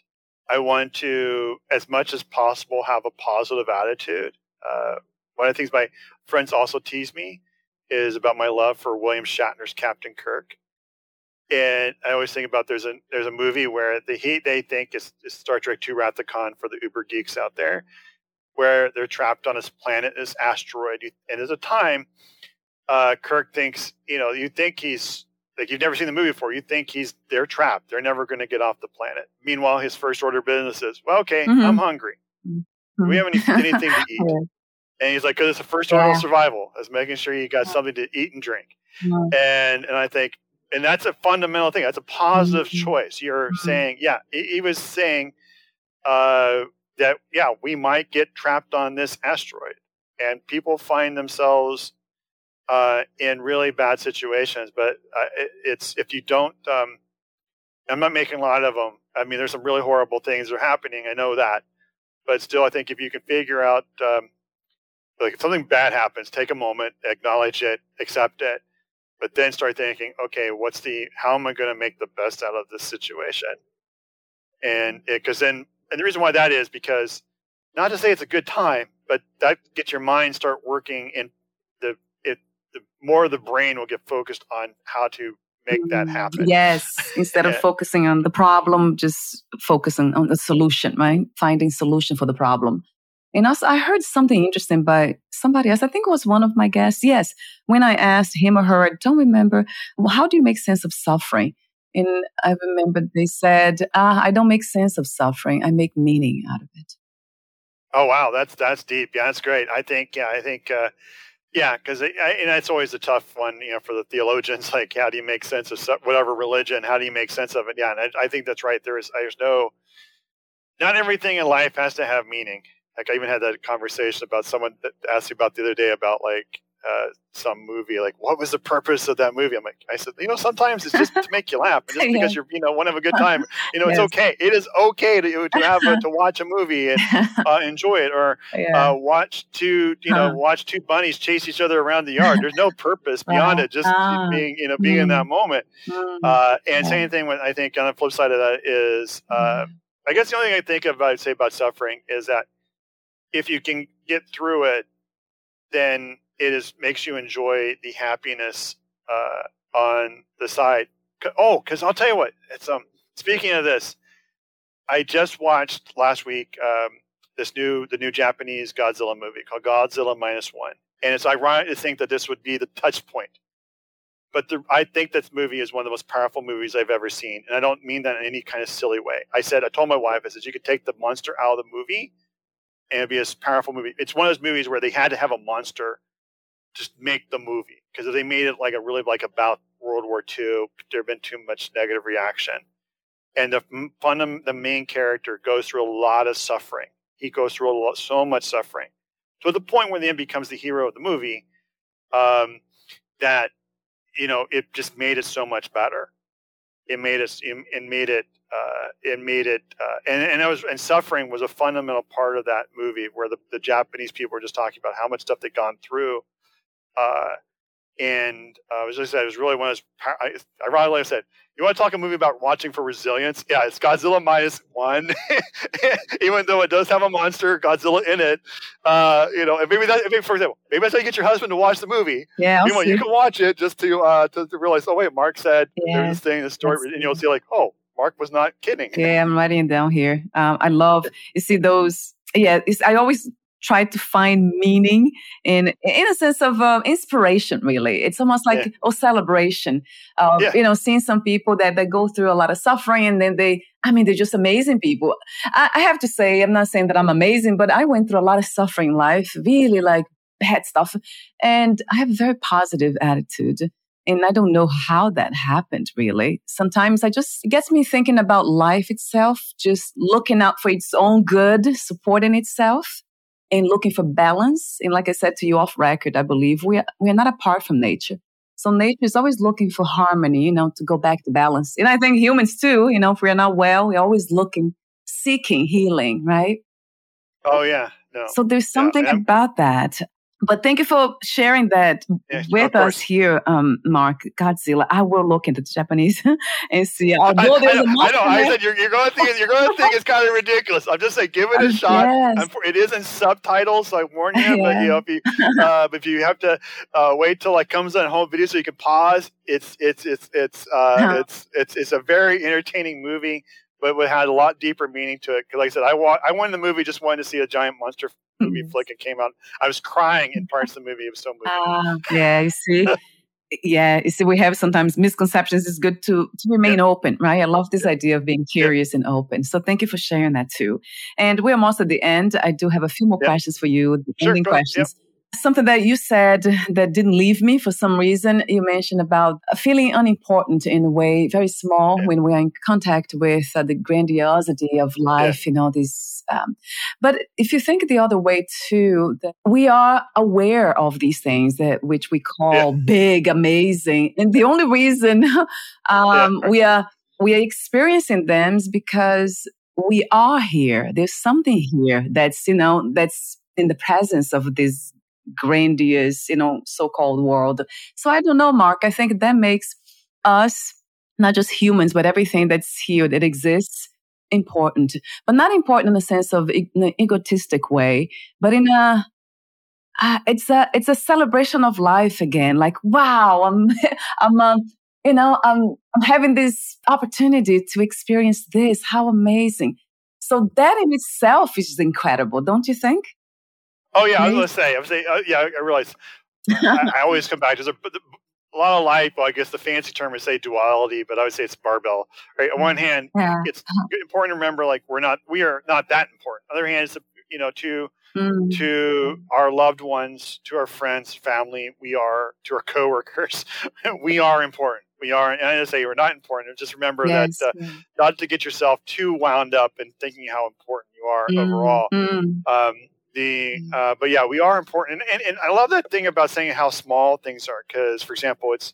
I want to, as much as possible, have a positive attitude. Uh, one of the things my friends also tease me is about my love for William Shatner's Captain Kirk. And I always think about there's a there's a movie where the heat they think is, is Star Trek Two Wrath of Khan for the Uber geeks out there, where they're trapped on this planet, this asteroid. And there's a time uh, Kirk thinks, you know, you think he's like you've never seen the movie before. You think he's they're trapped. They're never going to get off the planet. Meanwhile, his first order business is, well, okay, mm-hmm. I'm hungry. Mm-hmm. We have any, *laughs* anything to eat. And he's like, because it's the first order yeah. of survival, is making sure you got something to eat and drink. Mm-hmm. And and I think, and that's a fundamental thing. That's a positive mm-hmm. choice. You're mm-hmm. saying, yeah, he, he, was saying uh, that, yeah, we might get trapped on this asteroid, and people find themselves uh, in really bad situations. But uh, it, it's if you don't, um, I'm not making a lot of them. I mean, there's some really horrible things that are happening. I know that, but still, I think if you can figure out um, like if something bad happens, take a moment, acknowledge it, accept it, but then start thinking, okay, what's the how am I going to make the best out of this situation? And because then, and the reason why that is because not to say it's a good time, but that gets your mind start working, and the it the more the brain will get focused on how to make that mm, happen. Yes, instead of focusing on the problem, just focusing on the solution, right? Finding solution for the problem. And also, I heard something interesting by somebody else. I think it was one of my guests. Yes, when I asked him or her, I don't remember, well, how do you make sense of suffering? And I remember they said, ah, I don't make sense of suffering. I make meaning out of it. Oh wow, that's that's deep. Yeah, that's great. I think yeah, I think uh, yeah, because and that's always a tough one, you know, for the theologians. *laughs* Like, how do you make sense of whatever religion? How do you make sense of it? Yeah, and I, I think that's right. There is there's no not everything in life has to have meaning like I even had that conversation about someone that asked me about the other day about like uh, some movie. Like, what was the purpose of that movie? I'm like, I said, you know, sometimes it's just to make you laugh, and just *laughs* yeah. because you're, you know, want to have a good time. You know, yes. it's okay. It is okay to to have a, *laughs* to watch a movie and *laughs* uh, enjoy it, or yeah. uh, watch two, you know, huh. watch two bunnies chase each other around the yard. There's no purpose beyond it, just ah. being, you know, being mm. in that mm. moment. Mm. Uh, and same thing with I think on the flip side of that is, uh, mm. I guess the only thing I think of I'd say about suffering is that if you can get through it, then it is makes you enjoy the happiness uh, on the side. Oh, because I'll tell you what. It's um. Speaking of this, I just watched last week um, this new the new Japanese Godzilla movie called Godzilla Minus One, and it's ironic to think that this would be the touch point. But the, I think this movie is one of the most powerful movies I've ever seen, and I don't mean that in any kind of silly way. I said I told my wife I said you could take the monster out of the movie, and it'd be a powerful movie. It's one of those movies where they had to have a monster just make the movie because if they made it like a really like about World War II, there'd been too much negative reaction. And the fun, the main character goes through a lot of suffering. He goes through a lot, so much suffering to the point where the end becomes the hero of the movie. Um, that you know, it just made it so much better. It made it, it made it, uh, it made it, uh, and and it was, and suffering was a fundamental part of that movie, where the, the Japanese people were just talking about how much stuff they'd gone through, uh, and uh, as I said, it was really one of those. I, ironically, I said, "You want to talk a movie about watching for resilience?" Yeah, it's Godzilla minus one, *laughs* even though it does have a monster Godzilla in it. Uh, you know, and maybe that, maybe for example, maybe that's how you get your husband to watch the movie. Yeah, you, know, you can watch it just to uh, to, to realize, oh wait, Mark said yeah. there's this thing, this story, and you'll see like, oh, Mark was not kidding. Yeah, I'm writing it down here. Um, I love you see those. Yeah, I always try to find meaning in in a sense of uh, inspiration really it's almost like yeah. a celebration of yeah. you know seeing some people that, that go through a lot of suffering and then they i mean they're just amazing people I, I have to say i'm not saying that i'm amazing but i went through a lot of suffering in life really like bad stuff and i have a very positive attitude and I don't know how that happened really. Sometimes I just, it gets me thinking about life itself, just looking out for its own good, supporting itself and looking for balance. And like I said to you off record, I believe we are, we are not apart from nature. So nature is always looking for harmony, you know, to go back to balance. And I think humans too, you know, if we are not well, we're always looking, seeking healing, right? Oh yeah. No. So there's something yeah, about that. But thank you for sharing that with us here, um, Mark Godzilla. I will look into the Japanese *laughs* and see. Although I, there's I, know, a I know. I said you're, you're going to think you're going *laughs* to think it's kind of ridiculous. I'm just saying, give it a shot. Yes. It is in subtitles, so I warn you. Yeah. But you know, if you uh, if you have to uh, wait till it comes on home video so you can pause, it's it's it's it's uh, it's it's it's a very entertaining movie but it had a lot deeper meaning to it. Because, like I said, I wa- I went in the movie just wanting to see a giant monster movie *laughs* flick. It came out. I was crying in parts of the movie. It was so moving. Uh, yeah, you see. *laughs* yeah, you see, we have sometimes misconceptions. It's good to, to remain yeah. open, right? I love this yeah. idea of being curious yeah. and open. So thank you for sharing that too. And we're almost at the end. I do have a few more questions for you, sure, ending questions something that you said that didn't leave me for some reason. You mentioned about feeling unimportant in a way, very small yeah. when we're in contact with uh, the grandiosity of life, yeah. you know, these. Um, but if you think the other way too, that we are aware of these things that which we call yeah. big, amazing, and the only reason *laughs* um, we are we are experiencing them is because we are here. There's something here that's you know that's in the presence of this grandiose, you know, so-called world. So I don't know, Mark. I think that makes us not just humans, but everything that's here that exists important, but not important in the sense of in an egotistic way, but in a uh, it's a it's a celebration of life again. Like wow, I'm *laughs* I'm um, you know I'm I'm having this opportunity to experience this. How amazing! So that in itself is incredible, don't you think? Oh yeah, I was going to say. I was saying. Uh, yeah, I realize. *laughs* I, I, always come back to a lot of life. Well, I guess the fancy term is say duality, but I would say it's barbell. Right. On one hand, yeah. it's important to remember like we're not we are not that important. On the other hand, it's you know to mm. to our loved ones, to our friends, family, we are to our coworkers, *laughs* we are important. We are, and I didn't say we're not important. Just remember yes. that uh, not to get yourself too wound up in thinking how important you are mm. overall. Mm. Um, the mm. uh, but yeah, we are important, and, and, I love that thing about saying how small things are. Because, for example, it's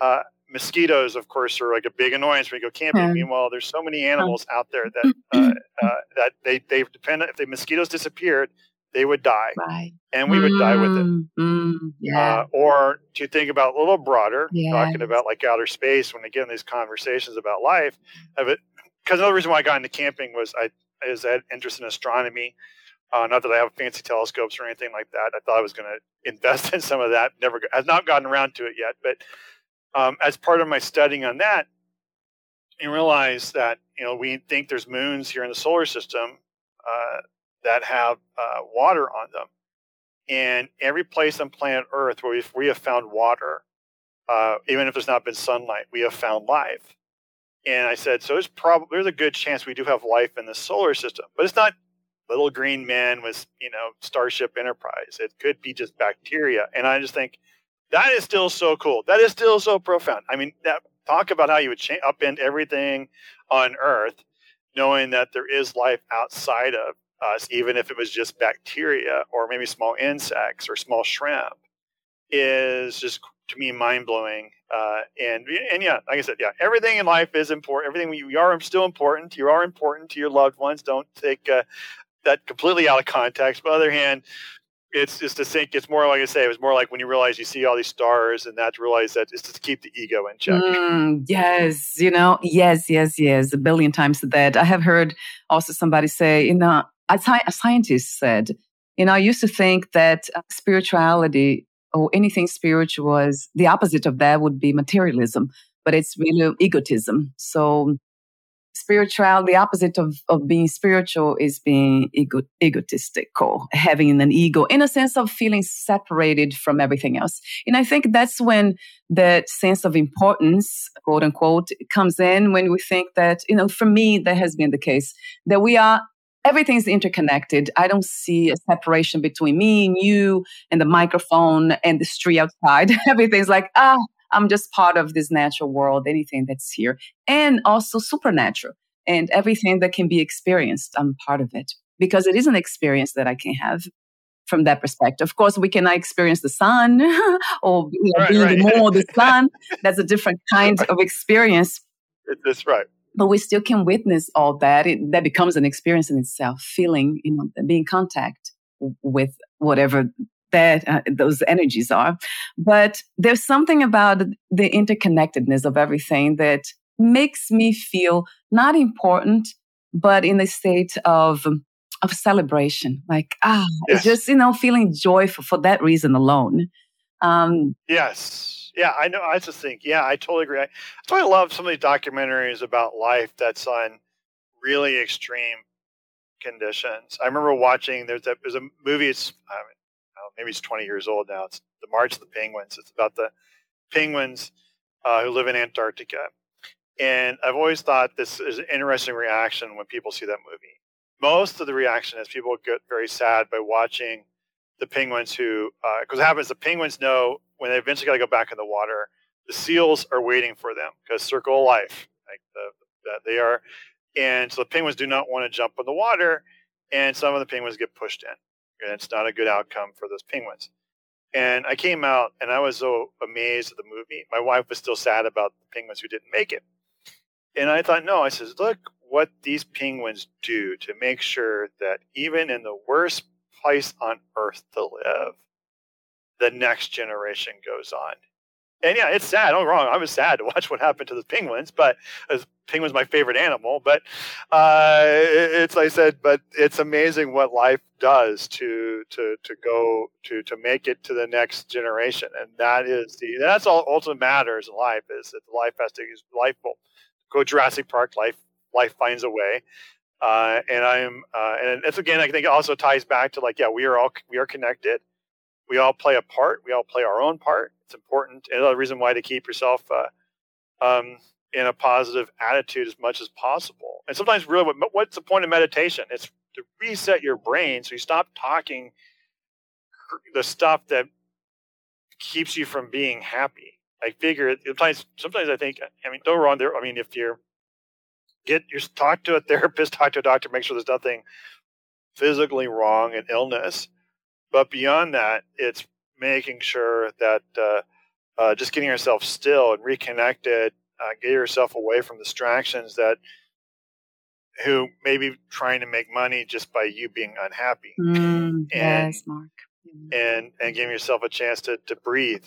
uh, mosquitoes, of course, are like a big annoyance when you go camping. Mm. Meanwhile, there's so many animals out there that *laughs* uh, uh, that they they depend. If the mosquitoes disappeared, they would die, right. and we would mm, die with it. Mm yeah. Uh, or to think about a little broader, yes. talking about like outer space when again, these conversations about life, of it. Because another reason why I got into camping was I is that interest in astronomy. Uh, not that I have fancy telescopes or anything like that. I thought I was going to invest *laughs* in some of that. Never has not gotten around to it yet. But um, as part of my studying on that, I realized that you know we think there's moons here in the solar system uh, that have uh, water on them, and every place on planet Earth where we have found water, uh, even if there's not been sunlight, we have found life. And I said, so there's probably there's a good chance we do have life in the solar system, but it's not little green men with you know Starship Enterprise. It could be just bacteria, and I just think that is still so cool. That is still so profound. I mean, that talk about how you would upend everything on Earth, knowing that there is life outside of us, even if it was just bacteria or maybe small insects or small shrimp, is just to me mind blowing. Uh, and and yeah, like I said, yeah, everything in life is important. Everything we, we are still important. You are important to your loved ones. Don't take uh, that completely out of context. But on the other hand, it's just to think it's more like I say, it was more like when you realize you see all these stars and that to realize that it's to keep the ego in check. Mm, yes, you know, yes, yes, yes, a billion times that. I have heard also somebody say, you know, a, a scientist said, you know, I used to think that uh, spirituality or anything spiritual was the opposite of that would be materialism, but it's really egotism. So spiritual, the opposite of, of being spiritual is being ego, egotistical, having an ego in a sense of feeling separated from everything else. And I think that's when that sense of importance, quote unquote, comes in when we think that, you know, for me, that has been the case, that we are everything's interconnected. I don't see a separation between me and you and the microphone and the street outside. *laughs* Everything's like, ah, I'm just part of this natural world, anything that's here, and also supernatural and everything that can be experienced. I'm part of it because it is an experience that I can have from that perspective. Of course, we cannot experience the sun *laughs* or you know, right, being right. more the *laughs* sun. That's a different kind right. of experience. That's right. But we still can witness all that. It, that becomes an experience in itself, feeling, you know, being contact with whatever that uh, those energies are. But there's something about the interconnectedness of everything that makes me feel not important, but in a state of of celebration. Like ah, yes. it's just you know feeling joyful for that reason alone. Um, yes, yeah, I know. I just think, yeah, I totally agree. I, that's why I love some of these documentaries about life that's on really extreme conditions. I remember watching. There's a there's a movie. It's I mean, maybe it's 20 years old now. It's the March of the Penguins. It's about the penguins uh, who live in Antarctica. And I've always thought this is an interesting reaction when people see that movie. Most of the reaction is people get very sad by watching the penguins who, because uh, what happens, the penguins know when they eventually got to go back in the water, the seals are waiting for them because circle of life, like the, the, they are. And so the penguins do not want to jump in the water, and some of the penguins get pushed in and it's not a good outcome for those penguins. And I came out and I was so amazed at the movie. My wife was still sad about the penguins who didn't make it. And I thought, no, I says, look what these penguins do to make sure that even in the worst place on earth to live, the next generation goes on and yeah, it's sad. Don't wrong. I was sad to watch what happened to the penguins, but as penguin's my favorite animal. But uh, it's like I said, but it's amazing what life does to to to go to to make it to the next generation, and that is the that's all ultimate matters in life is that life has to use life will go Jurassic Park. Life life finds a way. Uh, and I'm, uh, and it's again, I think it also ties back to like, yeah, we are all we are connected. We all play a part. We all play our own part it's important. Another reason why to keep yourself uh, um, in a positive attitude as much as possible. And sometimes, really, what, what's the point of meditation? It's to reset your brain so you stop talking the stuff that keeps you from being happy. I figure sometimes, sometimes I think, I mean, don't wrong there. I mean, if you're get your talk to a therapist, *laughs* talk to a doctor, make sure there's nothing physically wrong and illness. But beyond that, it's making sure that uh, uh, just getting yourself still and reconnected, uh, get yourself away from distractions that who may be trying to make money just by you being unhappy. Mm, and, yes, Mark. And and giving yourself a chance to to breathe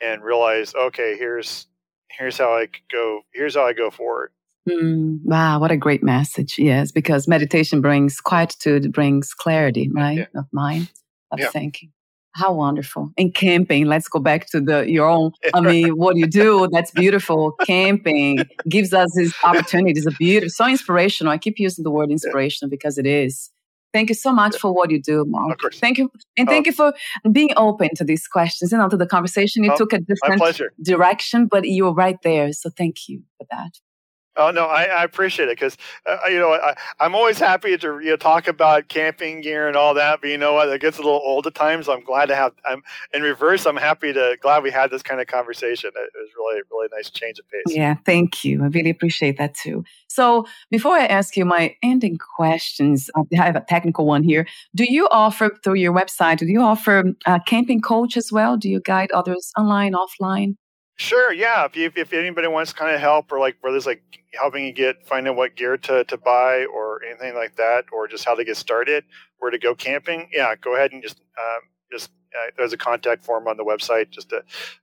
and realize, okay, here's here's how I go. Here's how I go forward. Mm, wow, what a great message! Yes, because meditation brings quietude, brings clarity, right, yeah. of mind, of yeah. thinking. How wonderful. And camping, let's go back to the your own *laughs* I mean, what you do, that's beautiful. Camping gives us these opportunities. A beautiful so inspirational. I keep using the word inspirational because it is. Thank you so much for what you do, Mark. Thank you. And thank oh. you for being open to these questions and to the conversation. You oh, took a different direction, but you were right there. So thank you for that. Oh no, I, I appreciate it because uh, you know I, am always happy to you know, talk about camping gear and all that, but you know what, it gets a little old at times. So I'm glad to have. I'm in reverse. I'm happy to glad we had this kind of conversation. It, was really really nice change of pace. Yeah, thank you. I really appreciate that too. So before I ask you my ending questions, I have a technical one here. Do you offer through your website? Do you offer a camping coach as well? Do you guide others online, offline? Sure. Yeah. If you, if anybody wants kind of help or like where there's like helping you get finding what gear to, to buy or anything like that, or just how to get started, where to go camping, yeah, go ahead and just um, just uh, there's a contact form on the website. Just to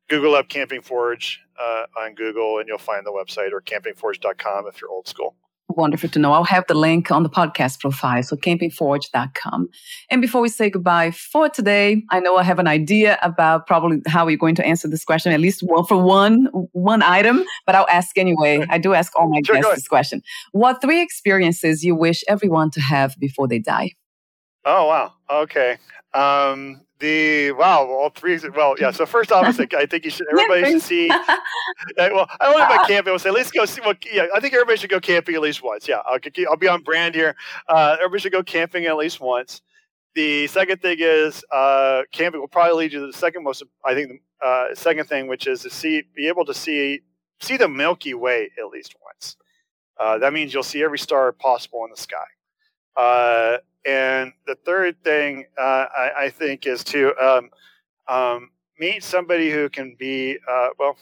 Google up Camping Forge uh, on Google, and you'll find the website or campingforge.com if you're old school. Wonderful to know. I'll have the link on the podcast profile, so campingforge.com. And before we say goodbye for today, I know I have an idea about probably how we're going to answer this question, at least one for one, one item, but I'll ask anyway. I do ask all my sure, guests this question. What three experiences you wish everyone to have before they die? Oh, wow. Okay. Um, the wow, all three. Well, yeah. So first off, I think I think you should. Everybody should see. *laughs* well, I don't know about camping. I'll say let's go see. Well, yeah, I think everybody should go camping at least once. Yeah, I'll, I'll be on brand here. Uh, everybody should go camping at least once. The second thing is uh, camping will probably lead you to the second most. I think the uh, second thing, which is to see, be able to see see the Milky Way at least once. Uh, that means you'll see every star possible in the sky. And the third thing uh, I, I, think is to um, um, meet somebody who can be uh, well.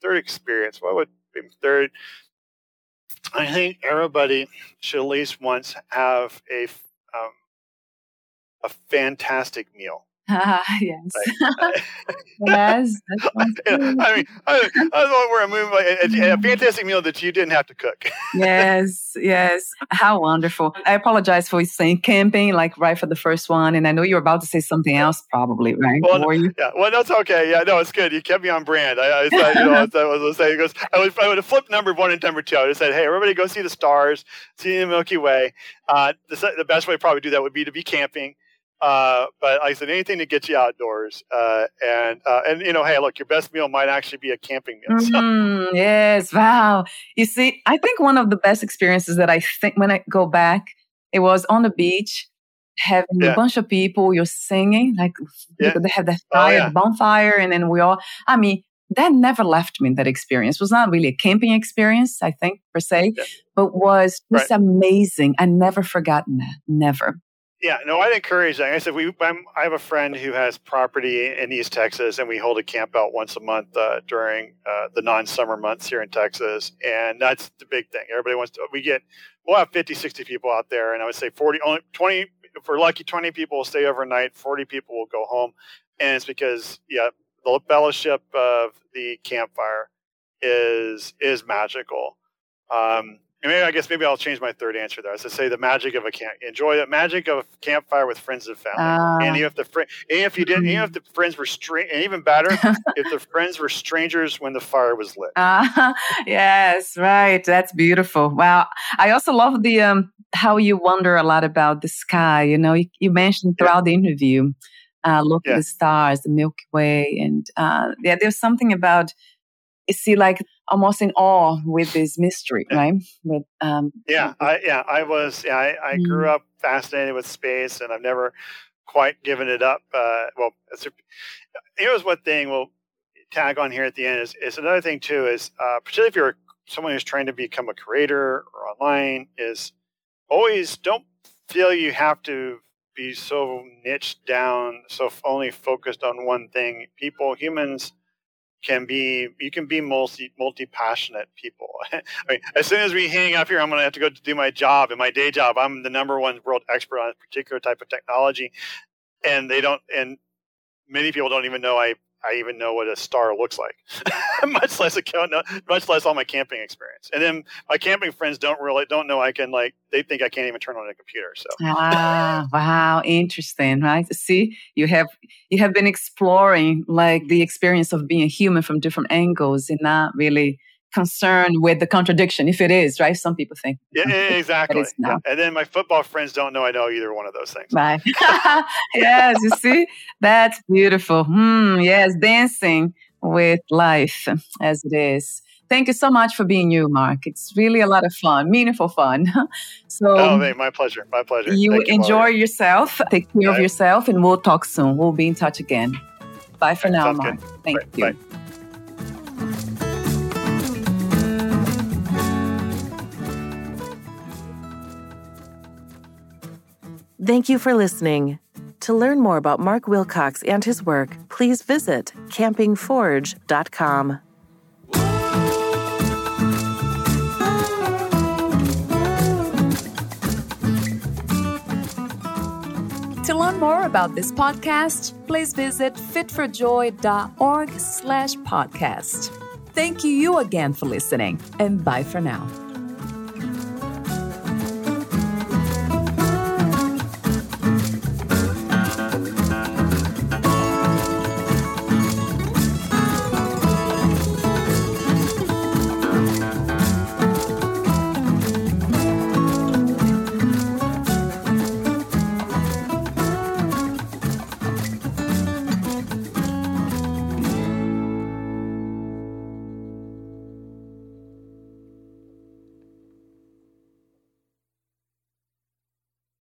Third experience. What would be third? I think everybody should at least once have a um, a fantastic meal. Ah, *laughs* yes. *laughs* yes. *laughs* I mean, I, I was where I'm moving. A, a fantastic meal that you didn't have to cook. yes, yes. How wonderful. I apologize for saying camping, like right for the first one. And I know you're about to say something else, probably, right? Well, Were you? Yeah, well, that's okay. Yeah, no, it's good. You kept me on brand. I, I said, you know, I was saying, goes, I, was, I would have flipped number one and number two. I would have said, hey, everybody go see the stars, see the Milky Way. Uh, the, the best way to probably do that would be to be camping. Uh, but like I said, anything to get you outdoors. Uh, and uh, and you know, hey, look, your best meal might actually be a camping meal. So. Mm, yes, wow. You see, I think one of the best experiences that I think when I go back, it was on the beach, having yeah. a bunch of people, you're singing, like yeah. they have the oh, fire, oh, yeah. the bonfire, and then we all. I mean, that never left me. That experience it was not really a camping experience, I think per se, but was just right. amazing. I never forgotten that. Never. Yeah, no, I'd encourage that. I said we, I'm, i have a friend who has property in East Texas, and we hold a camp out once a month uh, during uh, the non-summer months here in Texas, and that's the big thing. Everybody wants to. We get we'll have 50, 60 people out there, and I would say 40, only 20. If we're lucky, 20 people will stay overnight. 40 people will go home, and it's because yeah, the fellowship of the campfire is is magical. Um, maybe I guess maybe I'll change my third answer there. I say the magic of a camp. Enjoy the magic of a campfire with friends and family. Uh, and if the fr- and if you didn't, even if the friends were strange, and even better, *laughs* if the friends were strangers when the fire was lit. Uh, *laughs* yes, right. That's beautiful. Wow. I also love the um how you wonder a lot about the sky. You know, you, you mentioned throughout yeah. the interview. Uh, look yeah. at the stars, the Milky Way, and uh, yeah, there's something about see like almost in awe with this mystery, right? With um, yeah, I, yeah, I was. Yeah, I, I mm. grew up fascinated with space, and I've never quite given it up. Uh, well, a, here's one thing. We'll tag on here at the end is, is another thing too. Is uh, particularly if you're someone who's trying to become a creator or online, is always don't feel you have to be so niched down, so only focused on one thing. People, humans can be you can be multi multi passionate people. *laughs* I mean, as soon as we hang up here, I'm going to have to go do my job and my day job. I'm the number one world expert on a particular type of technology, and they don't. And many people don't even know I I even know what a star looks like, *laughs* much less a much less all my camping experience. And then my camping friends don't really don't know I can like they think I can't even turn on a computer. So ah, wow, interesting, right? See, you have you have been exploring like the experience of being a human from different angles and not really concerned with the contradiction if it is right some people think yeah, *laughs* exactly yeah. and then my football friends don't know i know either one of those things right *laughs* yes you see that's beautiful hmm yes dancing with life as it is Thank you so much for being you, Mark. It's really a lot of fun, meaningful fun. *laughs* so, oh, hey, my pleasure. My pleasure. You Thank enjoy you, yourself. Take care of yourself, and we'll talk soon. We'll be in touch again. Bye for now, Mark. Good. Thank right, you. Bye. Thank you for listening. To learn more about Mark Wilcox and his work, please visit campingforge.com. To learn more about this podcast, please visit fitforjoy.org slash podcast. Thank you again for listening, and bye for now.